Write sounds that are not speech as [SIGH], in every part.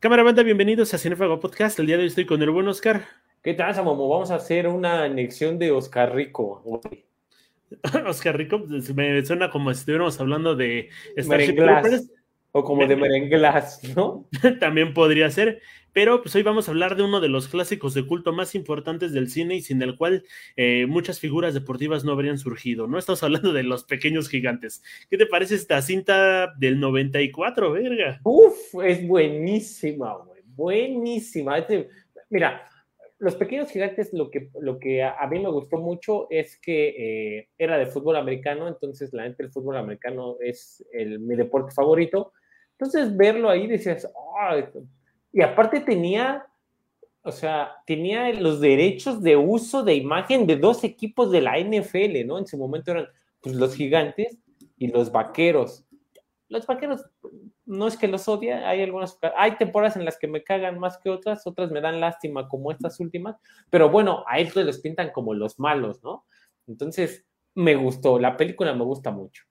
Cámara banda, bienvenidos a Cinefago Podcast. El día de hoy estoy con el buen Oscar. ¿Qué tal, Samomo? Vamos a hacer una anexión de Oscar Rico. [LAUGHS] Oscar Rico, pues, me suena como si estuviéramos hablando de Starship Troopers. O como de [LAUGHS] merenglas, ¿no? También podría ser. Pero pues hoy vamos a hablar de uno de los clásicos de culto más importantes del cine y sin el cual eh, muchas figuras deportivas no habrían surgido. No estamos [LAUGHS] hablando de los pequeños gigantes. ¿Qué te parece esta cinta del 94, verga? Uf, es buenísima, güey. Buenísima. Mira, los pequeños gigantes, lo que, lo que a, mí me gustó mucho es que eh, era de fútbol americano, entonces la gente del fútbol americano es el, mi deporte favorito. Entonces verlo ahí decías, y aparte tenía, o sea, tenía los derechos de uso de imagen de dos equipos de la NFL, ¿no? En su momento eran pues, los gigantes y los vaqueros. Los vaqueros, no es que los odie, hay algunas, hay temporadas en las que me cagan más que otras, otras me dan lástima como estas últimas, pero bueno, a ellos les pintan como los malos, ¿no? Entonces, me gustó, la película me gusta mucho.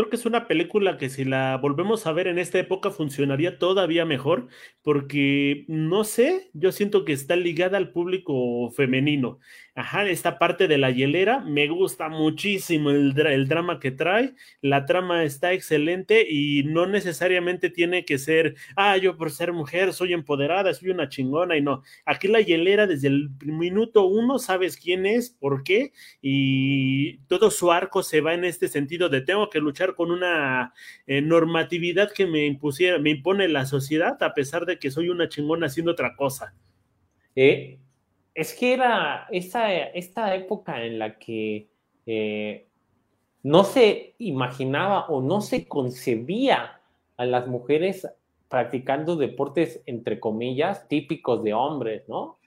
Creo que es una película que si la volvemos a ver en esta época funcionaría todavía mejor, porque no sé, yo siento que está ligada al público femenino. Ajá, esta parte de la hielera me gusta muchísimo el, el, drama que trae. La trama está excelente y no necesariamente tiene que ser, ah, yo por ser mujer soy empoderada, soy una chingona y no. Aquí la hielera desde el minuto uno sabes quién es, por qué y todo su arco se va en este sentido de tengo que luchar con una eh, normatividad que me impusiera, me impone la sociedad a pesar de que soy una chingona haciendo otra cosa. Eh, es que era esta, época en la que eh, no se imaginaba o no se concebía a las mujeres practicando deportes, entre comillas, típicos de hombres, ¿no?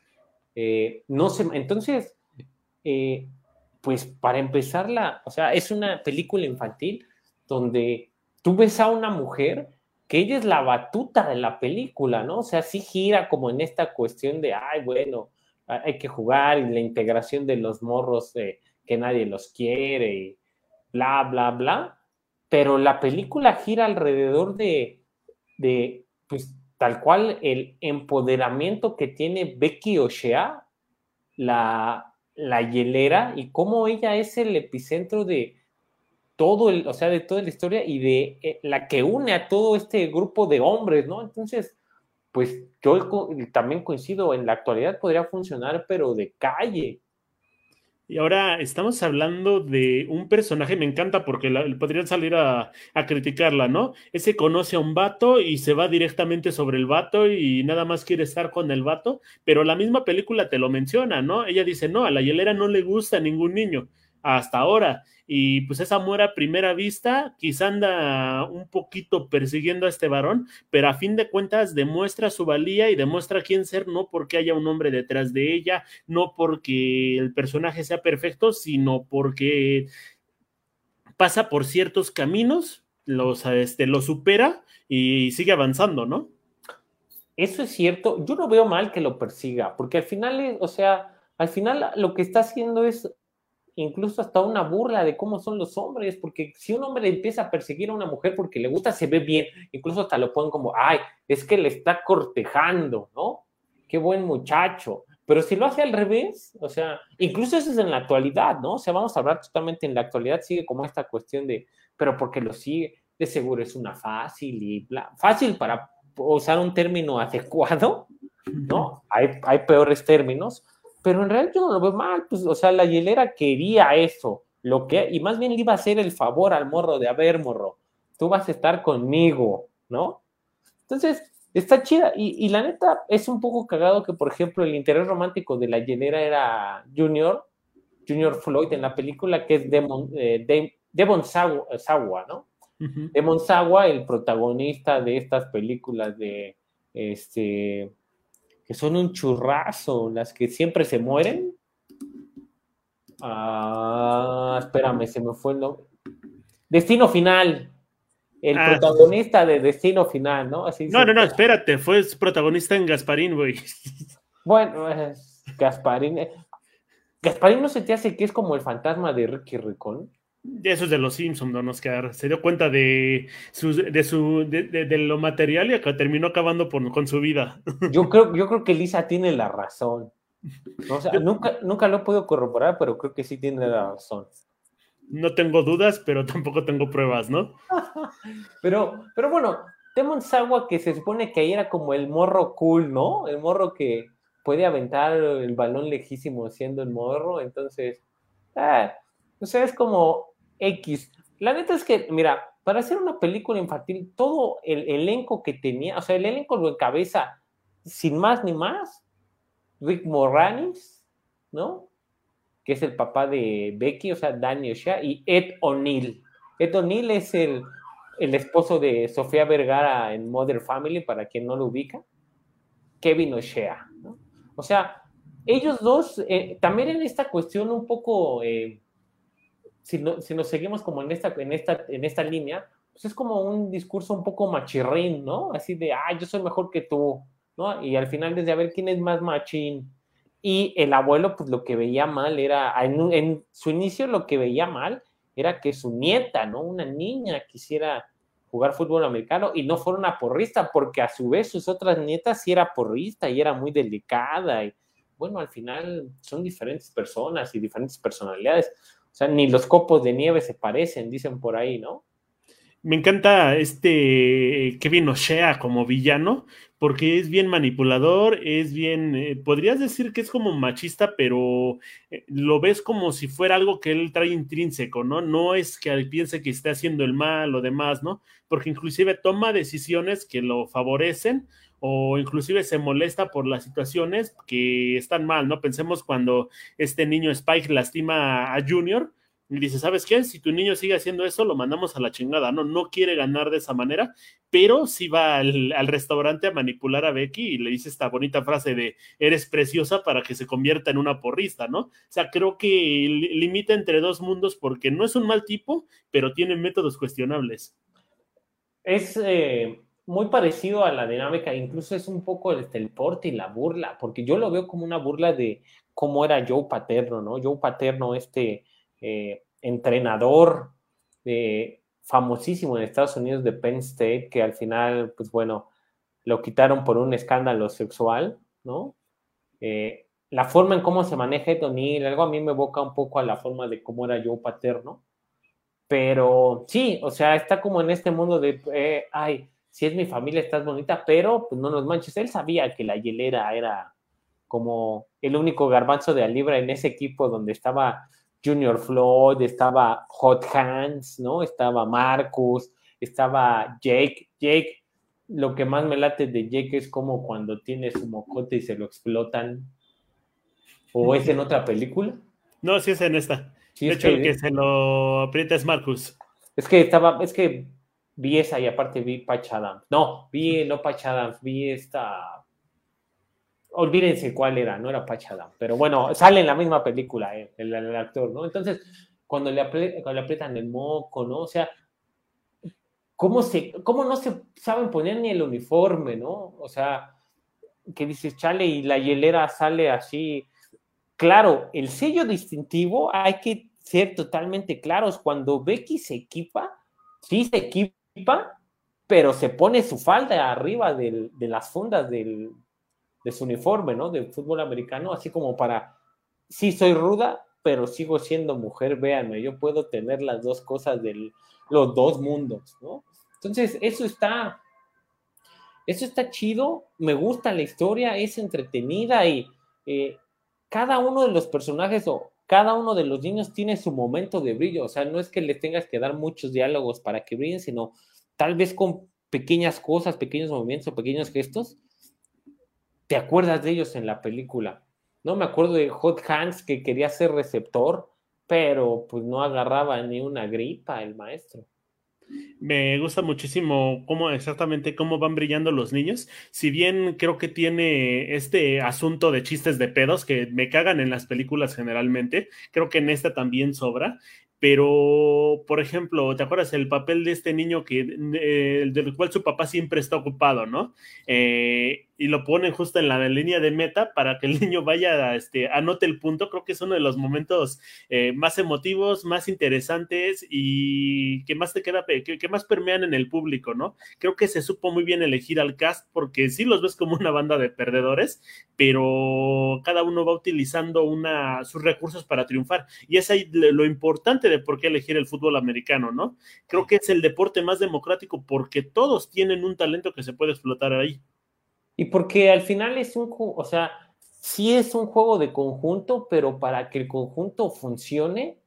Eh, no se, entonces, eh, pues para empezar, la, o sea, es una película infantil donde tú ves a una mujer que ella es la batuta de la película, ¿no? O sea, sí gira como en esta cuestión de, ay, bueno, hay que jugar y la integración de los morros que nadie los quiere y bla, bla, bla. Pero la película gira alrededor de, de pues, tal cual el empoderamiento que tiene Becky O'Shea, la, la hielera, y cómo ella es el epicentro de todo el, o sea, de toda la historia y de eh, la que une a todo este grupo de hombres, ¿no? Entonces, pues yo también coincido, en la actualidad podría funcionar, pero de calle. Y ahora estamos hablando de un personaje, me encanta porque podrían salir a, a, criticarla, ¿no? Ese conoce a un vato y se va directamente sobre el vato y nada más quiere estar con el vato, pero la misma película te lo menciona, ¿no? Ella dice, no, a la hielera no le gusta a ningún niño hasta ahora. Y pues esa muera a primera vista, quizá anda un poquito persiguiendo a este varón, pero a fin de cuentas demuestra su valía y demuestra quién ser, no porque haya un hombre detrás de ella, no porque el personaje sea perfecto, sino porque pasa por ciertos caminos, los, este, lo supera y sigue avanzando, ¿no? Eso es cierto. Yo no veo mal que lo persiga, porque al final, o sea, al final lo que está haciendo es incluso hasta una burla de cómo son los hombres, porque si un hombre empieza a perseguir a una mujer porque le gusta, se ve bien, incluso hasta lo ponen como, ay, es que le está cortejando, ¿no? Qué buen muchacho. Pero si lo hace al revés, o sea, incluso eso es en la actualidad, ¿no? O sea, vamos a hablar totalmente en la actualidad, sigue como esta cuestión de, pero porque lo sigue, de seguro es una fácil y bla, fácil para usar un término adecuado, ¿no? Hay, hay peores términos, pero en realidad yo no lo veo mal, pues, o sea, la hielera quería eso, lo que, y más bien le iba a hacer el favor al morro de, a ver, morro, tú vas a estar conmigo, ¿no? Entonces, está chida, y, la neta, es un poco cagado que, por ejemplo, el interés romántico de la hielera era Junior, Junior Floyd en la película, que es Demon, eh, Devon Sawa, ¿no? Demon Sawa, el protagonista de estas películas de, este, que son un churrazo, las que siempre se mueren. Ah, espérame, se me fue el nombre. Destino Final. El ah, protagonista de Destino Final, ¿no? Así no, no, no, espérate, fue protagonista en Gasparín, güey. Bueno, Gasparín. Eh, Gasparín no se te hace que es como el fantasma de Ricky Ricón. Eso es de los Simpsons, don Oscar. Se dio cuenta de, su, de, su, de, lo material y acá terminó acabando con su vida. Yo creo, yo creo que Lisa tiene la razón. nunca, nunca lo puedo corroborar, pero creo que sí tiene la razón. No tengo dudas, pero tampoco tengo pruebas, ¿no? [LAUGHS] pero, pero bueno, Temon Sawa, que se supone que ahí era como el morro cool, ¿no? El morro que puede aventar el balón lejísimo siendo el morro, entonces, ah, o sea, es como X. La neta es que, mira, para hacer una película infantil, todo el elenco que tenía, o sea, el elenco lo encabeza sin más ni más, Rick Moranis, ¿no? Que es el papá de Becky, o sea, Daniel Shea, y Ed O'Neill. Ed O'Neill es el, el esposo de Sofía Vergara en Mother Family, para quien no lo ubica. Kevin O'Shea, ¿no? O sea, ellos dos, eh, también en esta cuestión un poco eh, si, nos seguimos como en esta, en, esta, en esta línea, pues es como un discurso un poco machirrín, ¿no? Así de, ah, yo soy mejor que tú, ¿no? Y al final desde a ver quién es más machín. Y el abuelo, pues lo que veía mal era, en, en su inicio lo que veía mal era que su nieta, ¿no? Una niña quisiera jugar fútbol americano y no fuera una porrista, porque a su vez sus otras nietas sí era porrista y era muy delicada. Y bueno, al final son diferentes personas y diferentes personalidades. O sea, ni los copos de nieve se parecen, dicen por ahí, ¿no? Me encanta este Kevin O'Shea como villano, porque es bien manipulador, es bien, eh, podrías decir que es como machista, pero eh, lo ves como si fuera algo que él trae intrínseco, ¿no? No es que piense que esté haciendo el mal o demás, ¿no? Porque inclusive toma decisiones que lo favorecen o inclusive se molesta por las situaciones que están mal, ¿no? Pensemos cuando este niño Spike lastima a Junior y dice, ¿sabes qué? Si tu niño sigue haciendo eso, lo mandamos a la chingada, ¿no? No quiere ganar de esa manera, pero sí va al, restaurante a manipular a Becky y le dice esta bonita frase de, eres preciosa para que se convierta en una porrista, ¿no? O sea, creo que limita entre dos mundos porque no es un mal tipo, pero tiene métodos cuestionables. Es... Eh muy parecido a la dinámica, incluso es un poco el, el porte y la burla, porque yo lo veo como una burla de cómo era Joe Paterno, ¿no? Joe Paterno, este eh, entrenador eh, famosísimo en Estados Unidos de Penn State, que al final, pues bueno, lo quitaron por un escándalo sexual, ¿no? Eh, la forma en cómo se maneja Ed algo a mí me evoca un poco a la forma de cómo era Joe Paterno, pero sí, o sea, está como en este mundo de, ay, si es mi familia, estás bonita, pero pues no nos manches. Él sabía que la hielera era como el único garbanzo de Alibra en ese equipo donde estaba Junior Floyd, estaba Hot Hands, ¿no? Estaba Marcus, estaba Jake. Jake, lo que más me late de Jake es como cuando tiene su mocote y se lo explotan. ¿O es en otra película? No, sí es en esta. de hecho, el que se lo aprieta es Marcus. Es que estaba, es que vi esa y aparte vi Patch No, vi no Patch vi esta. Olvídense cuál era, no era Patch pero bueno, sale en la misma película eh, el, actor, ¿no? Entonces, cuando le, cuando le aprietan el moco, ¿no? O sea, ¿cómo, se, ¿cómo no se saben poner ni el uniforme, ¿no? O sea, que dices, chale, y la hielera sale así. Claro, el sello distintivo hay que ser totalmente claros. Cuando Becky se equipa, sí se equipa pero se pone su falda arriba de las fundas de su uniforme, ¿no? Del fútbol americano, así como para, sí soy ruda, pero sigo siendo mujer, véanme, yo puedo tener las dos cosas de los dos mundos, ¿no? Entonces, eso está, eso está chido, me gusta la historia, es entretenida y eh, cada uno de los personajes o cada uno de los niños tiene su momento de brillo, o sea, no es que les tengas que dar muchos diálogos para que brillen, sino tal vez con pequeñas cosas, pequeños movimientos pequeños gestos, te acuerdas de ellos en la película. No me acuerdo de Hot Hands que quería ser receptor, pero pues no agarraba ni una gripa el maestro. Me gusta muchísimo cómo exactamente cómo van brillando los niños. Si bien creo que tiene este asunto de chistes de pedos que me cagan en las películas generalmente, creo que en esta también sobra. Pero, por ejemplo, ¿te acuerdas el papel de este niño que, eh, del cual su papá siempre está ocupado, ¿no? Eh, y lo ponen justo en la línea de meta para que el [LAUGHS] niño vaya, este, anote el punto. Creo que es uno de los momentos eh, más emotivos, más interesantes y que más te queda, que, más permean en el público, ¿no? Creo que se supo muy bien elegir al cast porque sí los ves como una banda de perdedores, pero cada uno va utilizando una, sus recursos para triunfar. Y es ahí lo importante de por qué elegir el fútbol americano, ¿no? Creo que es el deporte más democrático porque todos tienen un talento que se puede explotar ahí. Y porque al final es un, o sea, sí es un juego de conjunto, pero para que el conjunto funcione,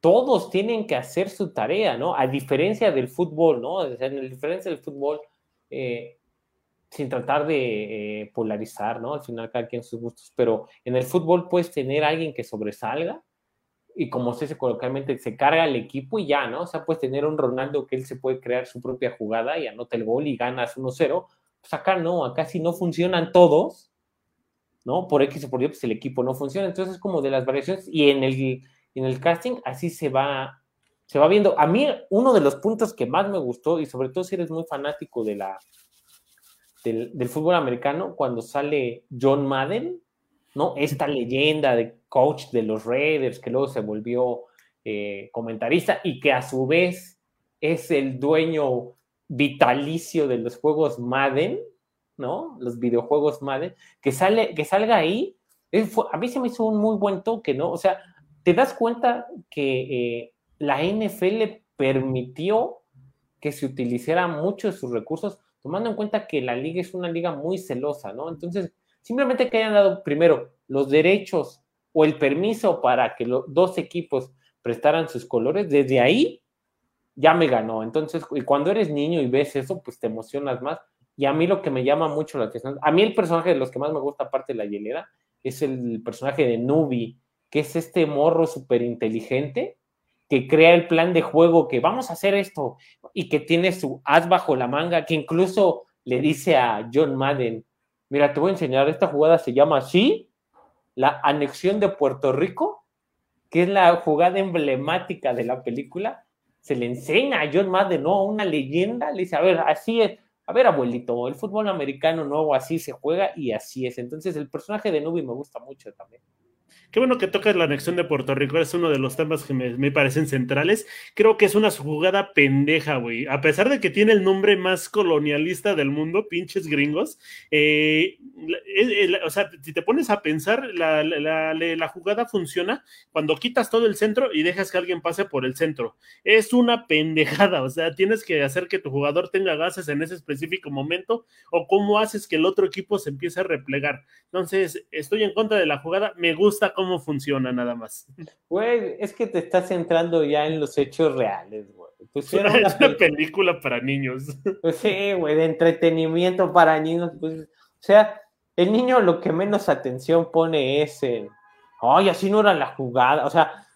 todos tienen que hacer su tarea, ¿no? A diferencia del fútbol, ¿no? O sea, la diferencia del fútbol, eh, sin tratar de eh, polarizar, ¿no? Al final cada quien sus gustos, pero en el fútbol puedes tener a alguien que sobresalga y como se dice coloquialmente, se carga el equipo y ya, ¿no? O sea, puedes tener un Ronaldo que él se puede crear su propia jugada y anota el gol y ganas 1-0, pues acá no, acá si no funcionan todos, ¿no? Por X o por Y, pues el equipo no funciona. Entonces es como de las variaciones y en el, en el casting así se va, se va viendo. A mí uno de los puntos que más me gustó y sobre todo si eres muy fanático de la, del, del fútbol americano, cuando sale John Madden, ¿no? Esta leyenda de coach de los Raiders que luego se volvió eh, comentarista y que a su vez es el dueño vitalicio de los juegos Madden, ¿no? Los videojuegos Madden, que, sale, que salga ahí, a mí se me hizo un muy buen toque, ¿no? O sea, te das cuenta que eh, la NFL permitió que se utilizara mucho de sus recursos, tomando en cuenta que la liga es una liga muy celosa, ¿no? Entonces, simplemente que hayan dado primero los derechos o el permiso para que los dos equipos prestaran sus colores, desde ahí ya me ganó. Entonces, y cuando eres niño y ves eso, pues te emocionas más. Y a mí lo que me llama mucho la atención, a mí el personaje de los que más me gusta, aparte de la hielera, es el personaje de Nubi, que es este morro súper inteligente que crea el plan de juego, que vamos a hacer esto, y que tiene su as bajo la manga, que incluso le dice a John Madden, mira, te voy a enseñar, esta jugada se llama así, la anexión de Puerto Rico, que es la jugada emblemática de la película, se le enseña a John Madden, ¿no? Una leyenda, le dice, a ver, así es, a ver, abuelito, el fútbol americano nuevo así se juega y así es. Entonces, el personaje de Nubi me gusta mucho también. Qué bueno que tocas la anexión de Puerto Rico, es uno de los temas que me, parecen centrales. Creo que es una jugada pendeja, güey. A pesar de que tiene el nombre más colonialista del mundo, pinches gringos. Eh, o sea, si te pones a pensar, la, la, jugada funciona cuando quitas todo el centro y dejas que alguien pase por el centro. Es una pendejada, o sea, tienes que hacer que tu jugador tenga gases en ese específico momento o cómo haces que el otro equipo se empiece a replegar. Entonces, estoy en contra de la jugada, me gusta cómo funciona nada más. Güey, es que te estás centrando ya en los hechos reales, güey. Pues [LAUGHS] es una, película para niños. Pues sí, güey, de entretenimiento para niños. Pues, o sea, el niño lo que menos atención pone es en, ay, así no era la jugada. O sea,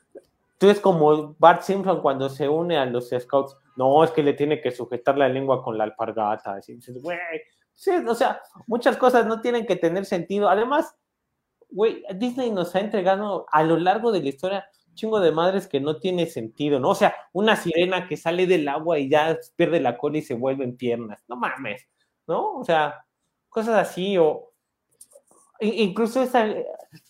tú es como Bart Simpson cuando se une a los scouts. No, es que le tiene que sujetar la lengua con la alpargata. Así güey, sí, o sea, muchas cosas no tienen que tener sentido. Además, güey, Disney nos ha entregado a lo largo de la historia un chingo de madres que no tiene sentido, ¿no? O sea, una sirena que sale del agua y ya pierde la cola y se vuelve en piernas, no mames, ¿no? O sea, cosas así, o incluso esa,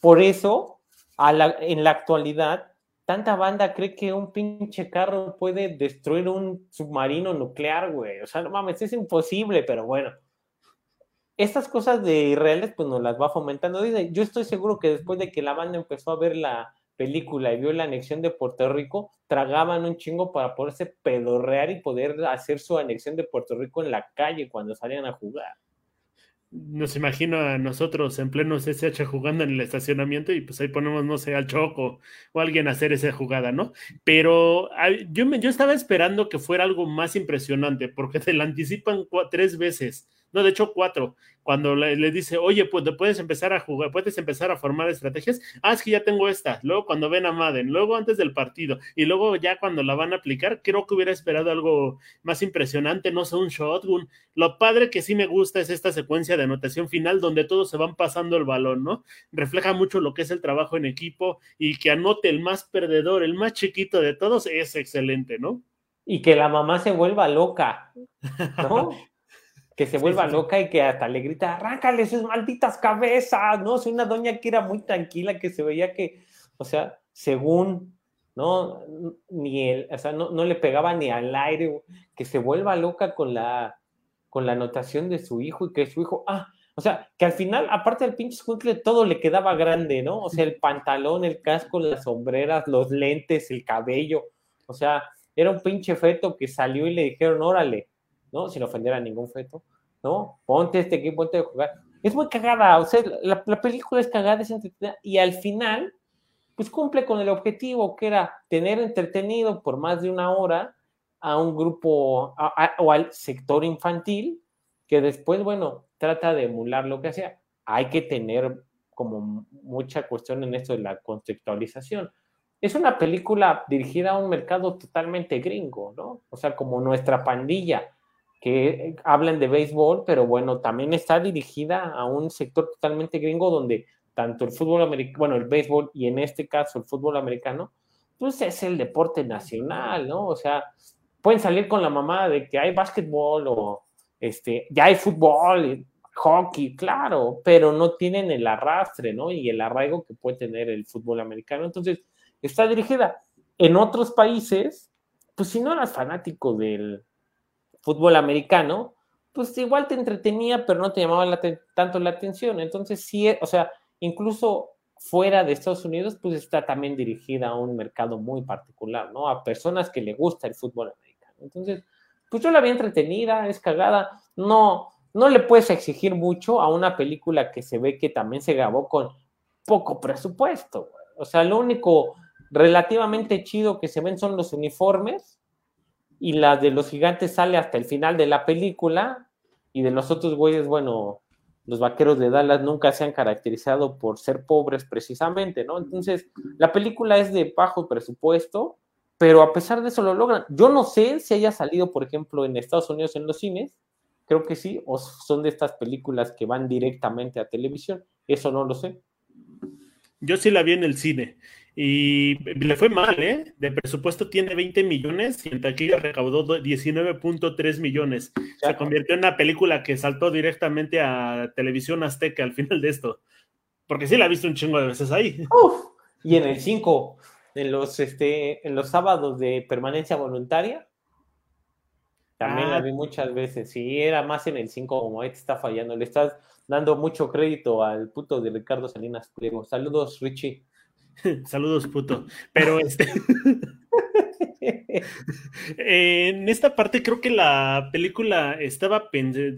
por eso, en la actualidad, tanta banda cree que un pinche carro puede destruir un submarino nuclear, güey. O sea, no mames, es imposible, pero bueno estas cosas de irreales, pues nos las va fomentando. Yo estoy seguro que después de que la banda empezó a ver la película y vio la anexión de Puerto Rico, tragaban un chingo para poderse pedorrear y poder hacer su anexión de Puerto Rico en la calle cuando salían a jugar. Nos imagino a nosotros en pleno CSH jugando en el estacionamiento y pues ahí ponemos, no sé, al Choco o alguien a hacer esa jugada, ¿no? Pero yo, me, yo estaba esperando que fuera algo más impresionante porque [LAUGHS] te la anticipan tres veces no, de hecho cuatro, cuando le, dice, oye, pues puedes empezar a jugar, puedes empezar a formar estrategias, ah, es que ya tengo esta, luego cuando ven a Madden, luego antes del partido, y luego ya cuando la van a aplicar, creo que hubiera esperado algo más impresionante, no sé, un shotgun. Lo padre que sí me gusta es esta secuencia de anotación final donde todos se van pasando el balón, ¿no? Refleja mucho lo que es el trabajo en equipo y que anote el más perdedor, el más chiquito de todos, es excelente, ¿no? Y que la mamá se vuelva loca, ¿no? [LAUGHS] que se vuelva loca y que hasta le grita, arráncale sus malditas cabezas, ¿no? Soy una doña que era muy tranquila, que se veía que, o sea, según, ¿no? Ni él, o sea, no, no, le pegaba ni al aire, que se vuelva loca con la, con la anotación de su hijo y que su hijo, ah, o sea, que al final, aparte del pinche escuincle, todo le quedaba grande, ¿no? O sea, el pantalón, el casco, las sombreras, los lentes, el cabello, o sea, era un pinche feto que salió y le dijeron, órale, Sin ofender a ningún feto, ¿no? Ponte este equipo, ponte a jugar. Es muy cagada, o sea, la, película es cagada, es entretenida, y al final, pues cumple con el objetivo que era tener entretenido por más de una hora a un grupo o al sector infantil, que después, bueno, trata de emular lo que hacía. Hay que tener como mucha cuestión en esto de la contextualización es una película dirigida a un mercado totalmente gringo, ¿no? O sea, como nuestra pandilla, que hablan de béisbol, pero bueno, también está dirigida a un sector totalmente gringo donde tanto el fútbol americano, bueno, el béisbol y en este caso el fútbol americano, pues es el deporte nacional, ¿no? O sea, pueden salir con la mamá de que hay básquetbol o este, ya hay fútbol, hockey, claro, pero no tienen el arrastre, ¿no? Y el arraigo que puede tener el fútbol americano. Entonces, está dirigida. En otros países, pues si no eras fanático del fútbol americano, pues igual te entretenía, pero no te llamaba tanto la atención. Entonces, sí, o sea, incluso fuera de Estados Unidos, pues está también dirigida a un mercado muy particular, ¿no? A personas que le gusta el fútbol americano. Entonces, pues yo la vi entretenida, es cagada, no, no le puedes exigir mucho a una película que se ve que también se grabó con poco presupuesto. O sea, lo único relativamente chido que se ven son los uniformes y la de los gigantes sale hasta el final de la película y de los otros güeyes, bueno, los vaqueros de Dallas nunca se han caracterizado por ser pobres precisamente, ¿no? Entonces, la película es de bajo presupuesto, pero a pesar de eso lo logran. Yo no sé si haya salido, por ejemplo, en Estados Unidos en los cines, creo que sí, o son de estas películas que van directamente a televisión, eso no lo sé. Yo sí la vi en el cine y le fue mal, ¿eh? De presupuesto tiene 20 millones y en taquilla recaudó 19.3 millones. Se convirtió en una película que saltó directamente a televisión azteca al final de esto. Porque sí la he visto un chingo de veces ahí. y en el 5, en los, este, en los sábados de permanencia voluntaria, también la ah. vi muchas veces. Sí, era más en el 5, como ahí te está fallando. Le estás dando mucho crédito al puto de Ricardo Salinas Pliego. Saludos, Richie. [LAUGHS] Saludos, puto. Pero este. [LAUGHS] en esta parte creo que la película estaba,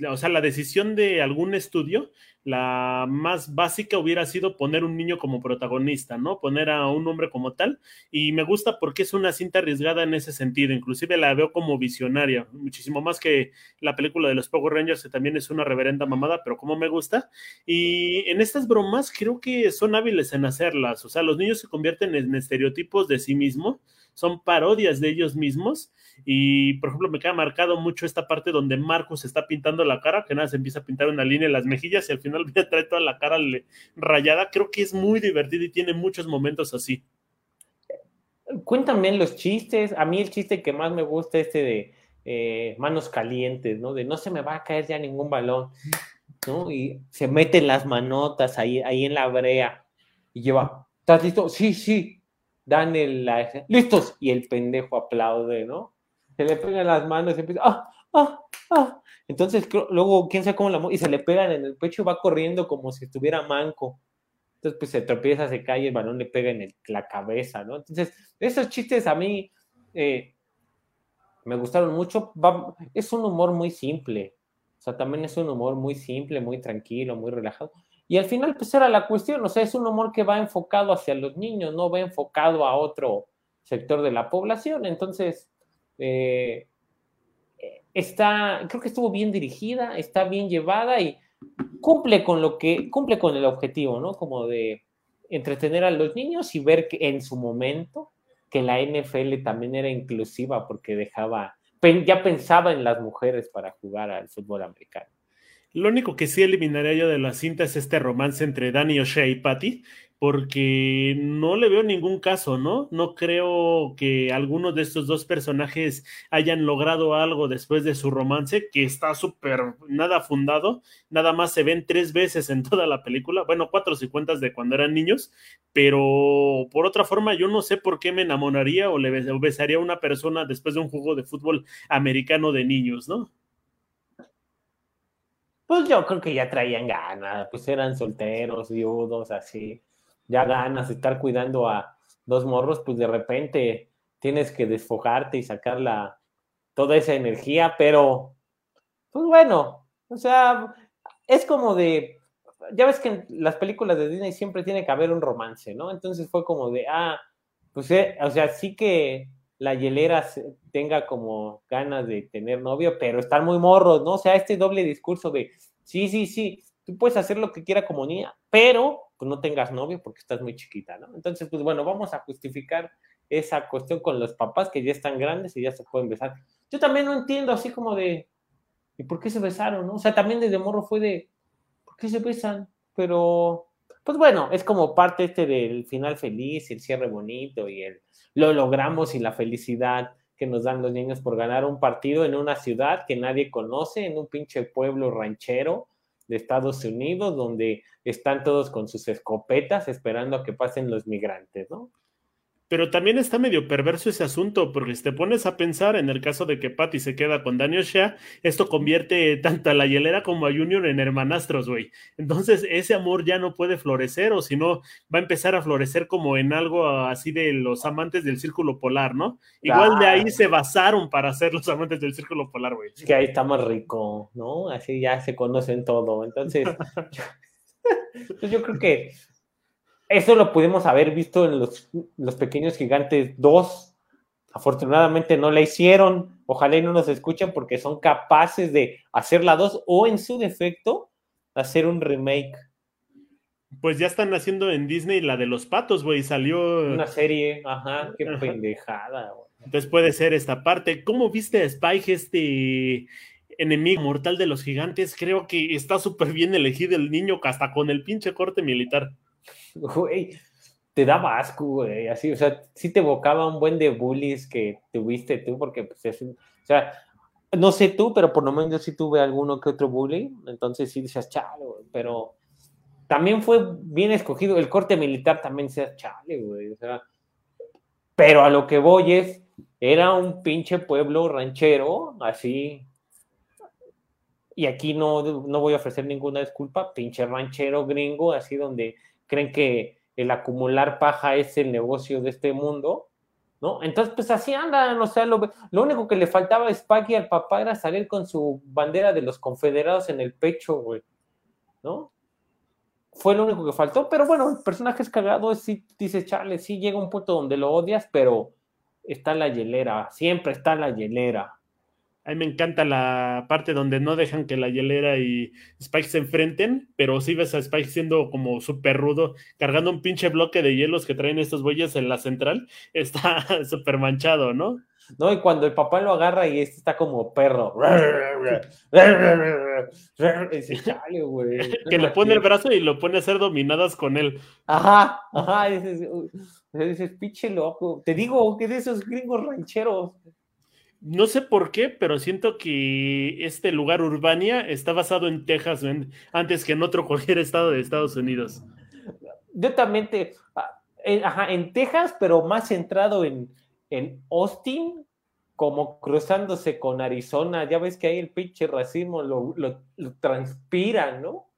o sea, la decisión de algún estudio, la más básica hubiera sido poner un niño como protagonista, ¿no? Poner a un hombre como tal. Y me gusta porque es una cinta arriesgada en ese sentido. Inclusive la veo como visionaria, muchísimo más que la película de los Power Rangers, que también es una reverenda mamada, pero como me gusta. Y en estas bromas creo que son hábiles en hacerlas. O sea, los niños se convierten en estereotipos de sí mismos son parodias de ellos mismos. Y, por ejemplo, me queda marcado mucho esta parte donde Marcos está pintando la cara, que nada, se empieza a pintar una línea en las mejillas y al final [LAUGHS] trae toda la cara rayada. Creo que es muy divertido y tiene muchos momentos así. Cuéntame los chistes. A mí el chiste que más me gusta es este de eh, manos calientes, ¿no? De no se me va a caer ya ningún balón, ¿no? Y se meten las manotas ahí, ahí en la brea y lleva, ¿estás listo? Sí, sí, dan el, la, listos, y el pendejo aplaude, ¿no? Se le pegan las manos y empieza, ah, ah, ah. Entonces, luego, quién sabe cómo la y se le pegan en el pecho y va corriendo como si estuviera manco. Entonces, pues se tropieza, se cae el balón le pega en la cabeza, ¿no? Entonces, esos chistes a mí eh, me gustaron mucho. es un humor muy simple. O sea, también es un humor muy simple, muy tranquilo, muy relajado. Y al final, pues era la cuestión, o sea, es un humor que va enfocado hacia los niños, no va enfocado a otro sector de la población. Entonces, eh, está, creo que estuvo bien dirigida, está bien llevada y cumple con lo que, cumple con el objetivo, ¿no? Como de entretener a los niños y ver que en su momento que la NFL también era inclusiva porque dejaba, ya pensaba en las mujeres para jugar al fútbol americano. Lo único que sí eliminaría yo de la cinta es este romance entre Danny O'Shea y Patty, porque no le veo ningún caso, ¿no? No creo que alguno de estos dos personajes hayan logrado algo después de su romance, que está súper nada fundado, nada más se ven tres veces en [LAUGHS] toda la película, bueno, cuatro si cuentas de cuando eran niños, pero por otra forma yo no sé por qué me enamoraría o le besaría a una persona después de un juego de fútbol americano de niños, ¿no? Pues yo creo que ya traían ganas, pues eran solteros, viudos, así ya ganas de estar cuidando a dos morros, pues de repente tienes que desfojarte y sacar la, toda esa energía, pero pues bueno, o sea, es como de, ya ves que en las películas de Disney siempre tiene que haber un romance, ¿no? Entonces fue como de, ah, pues, eh, o sea, sí que la hielera tenga como ganas de tener novio, pero están muy morros, ¿no? O sea, este doble discurso de, sí, sí, sí, tú puedes hacer lo que quiera como niña, pero pues no tengas novio porque estás muy chiquita, ¿no? Entonces, pues bueno, vamos a justificar esa cuestión con los papás que ya están grandes y ya se pueden besar. Yo también no entiendo así como de, ¿y por qué se besaron? No? O sea, también desde morro fue de, ¿por qué se besan? Pero, pues bueno, es como parte este del final feliz, el cierre bonito y el lo logramos y la felicidad que nos dan los niños por ganar un partido en una ciudad que nadie conoce, en un pinche pueblo ranchero, de Estados Unidos, donde están todos con sus escopetas esperando a que pasen los migrantes, ¿no? Pero también está medio perverso ese asunto, porque si te pones a pensar en el caso de que Patty se queda con Daniel Shea, esto convierte [LAUGHS] tanto a la hielera como a Junior en hermanastros, güey. Entonces ese amor ya no puede florecer, o si no, va a empezar a florecer como en algo así de los amantes del círculo polar, ¿no? Igual de ahí se basaron para ser los amantes del círculo polar, güey. Es que ahí está más rico, ¿no? Así ya se conocen todo. Entonces, [LAUGHS] yo, [LAUGHS] yo creo que eso lo pudimos haber visto en los, los Pequeños Gigantes 2. Afortunadamente no la hicieron. Ojalá y no nos escuchen porque son capaces de hacer la 2 o en su defecto hacer un remake. Pues ya están haciendo en Disney la de los patos, güey. Salió. Una serie, ajá, qué pendejada, güey. Entonces puede ser esta parte. ¿Cómo viste a Spike, este enemigo mortal de los gigantes? Creo que está súper bien elegido el niño, hasta con el pinche corte militar [LAUGHS] güey, te daba asco, güey, así, o sea, sí te evocaba un buen de bullies que tuviste tú, porque, pues, es, o sea, no sé tú, pero por lo menos yo sí tuve alguno que otro bully, entonces sí decías, chale, güey, pero también fue bien escogido, el corte militar también decías, chale, güey, o sea, pero a lo que voy es, era un pinche pueblo ranchero, así, y aquí no, no voy a ofrecer ninguna disculpa, pinche ranchero gringo, así donde creen que el acumular paja es el negocio de este mundo, ¿no? Entonces, pues así andan, o sea, lo, único que le faltaba a Spaggy al papá era salir con su bandera de los confederados en el pecho, güey, ¿no? Fue lo único que faltó, pero bueno, el personaje es cagado, sí, dice Charles, sí llega un punto donde lo odias, pero está la hielera, siempre está la hielera, a mí me encanta la parte donde no dejan que la hielera y Spike se enfrenten, pero sí ves a Spike siendo como súper rudo, cargando un pinche bloque de hielos que traen estos bueyes en la central. [LAUGHS] Está súper manchado, ¿no? No, y cuando el papá lo agarra y este está como perro. [LAUGHS] que le pone el brazo y lo pone a hacer dominadas con él. Ajá, ajá. Dices, dices pinche loco. Te digo que de esos gringos rancheros. No sé por qué, pero siento que este lugar Urbania está basado en Texas antes que en otro [LAUGHS] cualquier estado de Estados Unidos. Yo también te, ah, ajá, en Texas, pero más centrado en, en Austin, como cruzándose con Arizona. Ya ves que ahí el pinche racismo lo, lo, lo transpira, ¿no?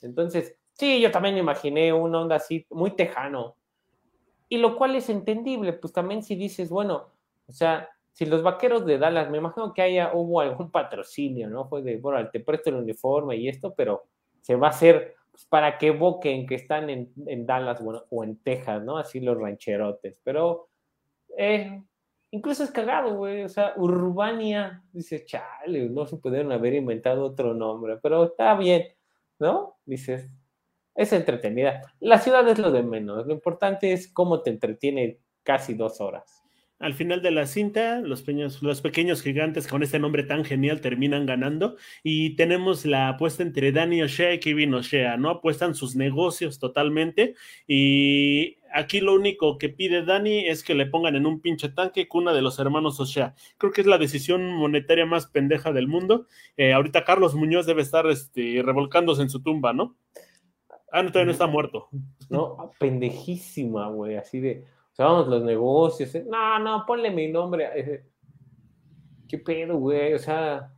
Entonces, sí, yo también me imaginé una onda así, muy tejano. Y lo cual es entendible, pues también si dices, bueno, o sea, si los vaqueros de Dallas, me imagino que haya, hubo algún patrocinio, ¿no? Fue de, bueno, te presto el uniforme y esto, pero se va a hacer pues, para que evoquen que están en, Dallas o en Texas, ¿no? Así los rancherotes. Pero eh, incluso es cagado, güey. O sea, Urbania, dice, chale, no se pudieron haber inventado otro nombre, pero está bien, ¿no? Dices, es entretenida. La ciudad es lo de menos. Lo importante es cómo te entretiene casi dos horas. Al final de la cinta, los pequeños, gigantes con este nombre tan genial terminan ganando y tenemos la apuesta entre Danny O'Shea y Kevin O'Shea, ¿no? Apuestan sus negocios totalmente y aquí lo único que pide Danny es que le pongan en un pinche tanque cuna de los hermanos O'Shea. Creo que es la decisión monetaria más pendeja del mundo. Eh, ahorita Carlos Muñoz debe estar este, revolcándose en su tumba, ¿no? Ah, no, todavía no está muerto. No, pendejísima, güey, así de vamos, los negocios. Eh, no, no, ponle mi nombre. Eh, ¿Qué pedo, güey? O sea,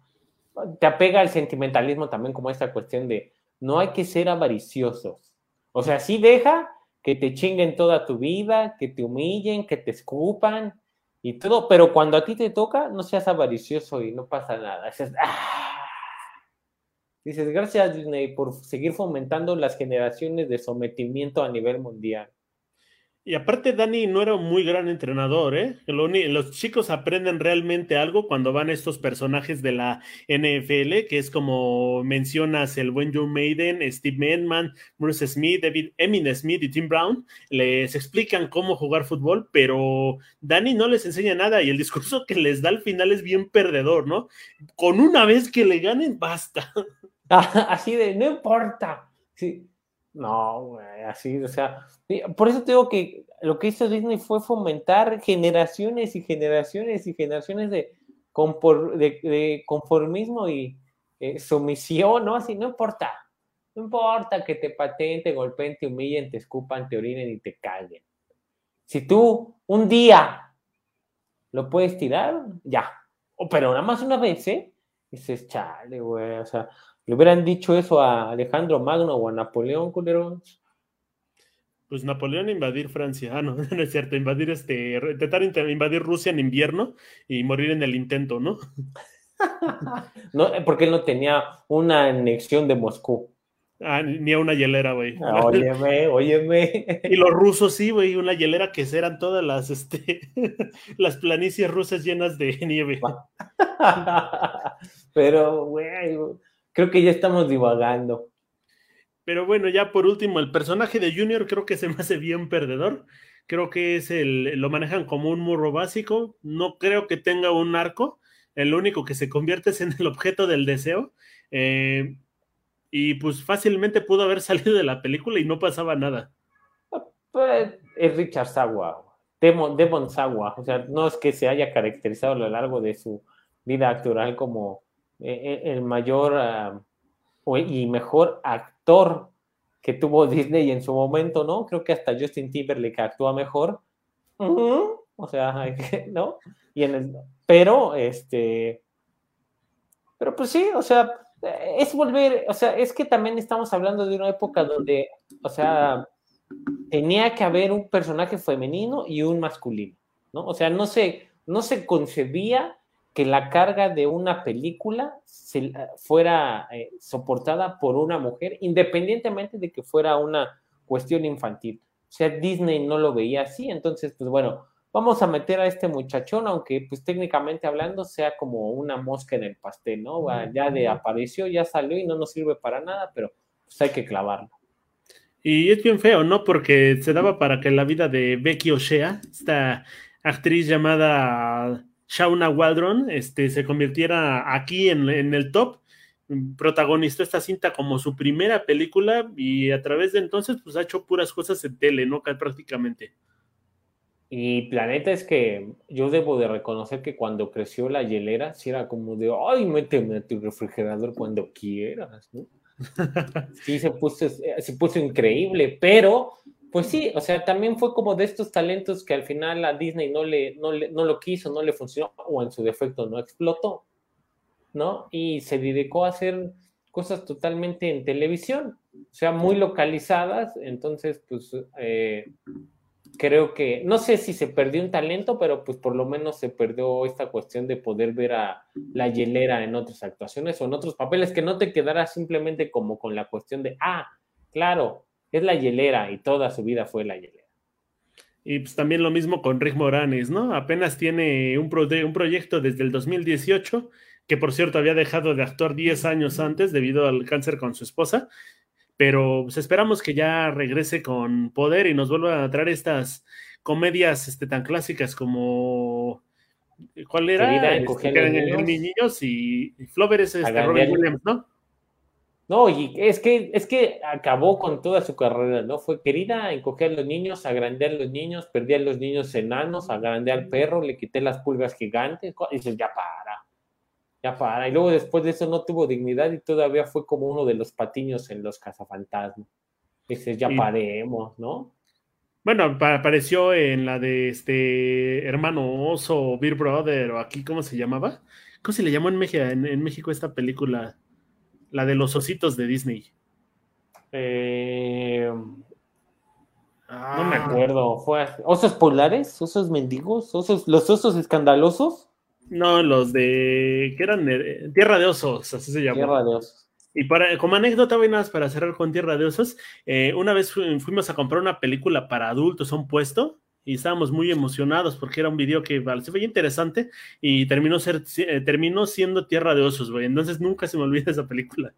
te apega al sentimentalismo también como esta cuestión de no hay que ser avariciosos. O sea, sí deja que te chinguen toda tu vida, que te humillen, que te escupan y todo, pero cuando a ti te toca, no seas avaricioso y no pasa nada. Dices, ¡ah! Dices, gracias Disney por seguir fomentando las generaciones de sometimiento a nivel mundial. Y aparte, Dani no era un muy gran entrenador, ¿eh? Los chicos aprenden realmente algo cuando van estos personajes de la NFL, que es como mencionas el buen Joe Maiden, Steve Manman, Bruce Smith, David Emin Smith y Tim Brown. Les explican cómo jugar fútbol, pero Dani no les enseña nada y el discurso que les da al final es bien perdedor, ¿no? Con una vez que le ganen, basta. [LAUGHS] Así de, no importa. Sí no, así, o sea, por eso te digo que lo que hizo Disney fue fomentar generaciones y generaciones y generaciones de, de, conformismo y eh, sumisión, ¿no? Así, no importa, no importa que te patenten, te golpeen, te humillen, te escupan, te orinen y te caguen. Si tú un día lo puedes tirar, ya. pero nada más una vez, ¿eh? Dices, chale, güey, o sea, le hubieran dicho eso a Alejandro Magno o a Napoleón, culero. Pues Napoleón invadir Francia, ah, no, [LAUGHS] no es cierto, invadir este, intentar invadir Rusia en invierno y morir en el intento, ¿no? [LAUGHS] no, porque él no tenía una anexión de Moscú. Ah, ni a una hielera, güey. Ah, óyeme, óyeme. [LAUGHS] Y los rusos sí, güey, una hielera que eran todas las, este, las planicies rusas llenas de nieve. Pero, güey, creo que ya estamos divagando. Pero bueno, ya por último, el personaje de Junior creo que se me hace bien perdedor. Creo que es el, lo manejan como un murro básico. No creo que tenga un arco. El único que se convierte es en el objeto del deseo. Eh, y pues fácilmente pudo haber [LAUGHS] salido de la película y no pasaba nada. Pues, es Richard Sawa, Demon, Demon Sawa. O sea, no es que se haya caracterizado a lo largo de su vida actoral como eh, eh, el mayor ah, y mejor actor que tuvo Disney en su momento, ¿no? Creo que hasta Justin Timberlake actúa mejor. O sea, [LAUGHS] ¿no? Y en el, pero, este, pero pues sí, o sea, es volver, o sea, es que también estamos hablando de una época donde, o sea, tenía que haber un personaje femenino y un masculino, ¿no? O sea, no se, no se concebía que la carga de una película se, fuera eh, soportada por una mujer, independientemente de que fuera una cuestión infantil. O sea, Disney no lo veía así, entonces, pues bueno, vamos a meter a este muchachón, aunque pues técnicamente hablando sea como una mosca en el pastel, ¿no? Ya de apareció, ya salió y no nos sirve para nada, pero pues hay que clavarlo. Y es bien feo, ¿no? Porque se daba para que la vida de Becky O'Shea, esta actriz llamada Shauna Waldron este, se convirtiera aquí en, el top. Protagonizó esta cinta como su primera película y a través de entonces pues ha hecho puras cosas en tele, ¿no? Prácticamente. Y Planeta es que yo debo de reconocer que cuando creció la hielera, sí era como de, ay, méteme a tu refrigerador cuando quieras, ¿no? [LAUGHS] sí, se puso, se puso increíble, pero pues sí, o sea, también fue como de estos talentos que al final a Disney no le, no, le, no lo quiso, no le funcionó, o en su defecto no explotó, ¿no? Y se dedicó a hacer cosas totalmente en televisión, o sea, muy localizadas, entonces, pues, eh, creo que, no sé si se perdió un talento, pero pues por lo menos se perdió esta cuestión de poder ver a la hielera en otras actuaciones o en otros papeles, que no te quedara simplemente como con la cuestión de, ah, claro, es la hielera y toda su vida fue la hielera. Y pues también lo mismo con Rick Moranes, ¿no? Apenas tiene un, un proyecto desde el 2018, que por cierto había dejado de actuar 10 años antes debido al cáncer con su esposa, pero pues esperamos que ya regrese con poder y nos vuelva a traer estas comedias este, tan clásicas como. ¿Cuál era? Querida, Este, encoger que los eran niños. niños y, y Flover es este, Robin Williams, ¿no? No, y es que, es que acabó con toda su carrera, ¿no? Fue querida encoger a los niños, agrandear a los niños, perdí a los niños enanos, agrandé al perro, le quité las pulgas gigantes, y dices, ya para, ya para. Y luego después de eso no tuvo dignidad y todavía fue como uno de los patiños en los cazafantasmas. Dices, ya paremos, ¿no? Bueno, pa- apareció en la de este Hermano Oso o Beer Brother o aquí, ¿cómo se llamaba? ¿Cómo se le llamó en México, en, en México esta película? La de los ositos de Disney. Eh, no me Ah, acuerdo. Fue osos polares, osos mendigos, osos, los osos escandalosos. No, los de. que eran? Tierra de Osos, así se llamó. Tierra de osos. Y para, como anécdota, voy nada más para cerrar con Tierra de Osos, eh, una vez fu- fuimos a comprar una película para adultos a un puesto y estábamos muy emocionados porque era un video que vale, se veía interesante y terminó, ser, eh, terminó siendo Tierra de Osos, güey. Entonces nunca se me olvida esa película.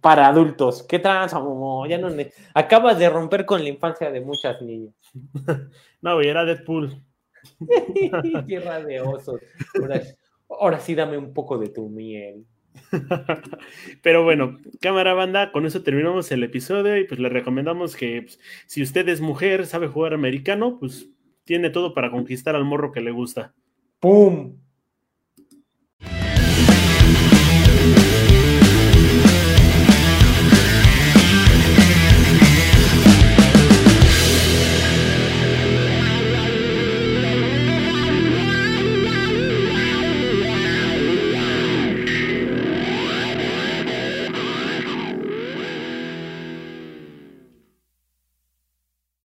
Para adultos. ¿Qué tranza, Momo? Ya no Acabas de romper con la infancia de muchas niñas. [LAUGHS] No, güey, era Deadpool. [LAUGHS] Tierra de osos. Ahora, ahora sí dame un poco de tu miel. [LAUGHS] Pero bueno, cámara banda, con eso terminamos el episodio y pues le recomendamos que pues, si usted es mujer, sabe jugar americano, pues tiene todo para conquistar al morro que le gusta. ¡Pum!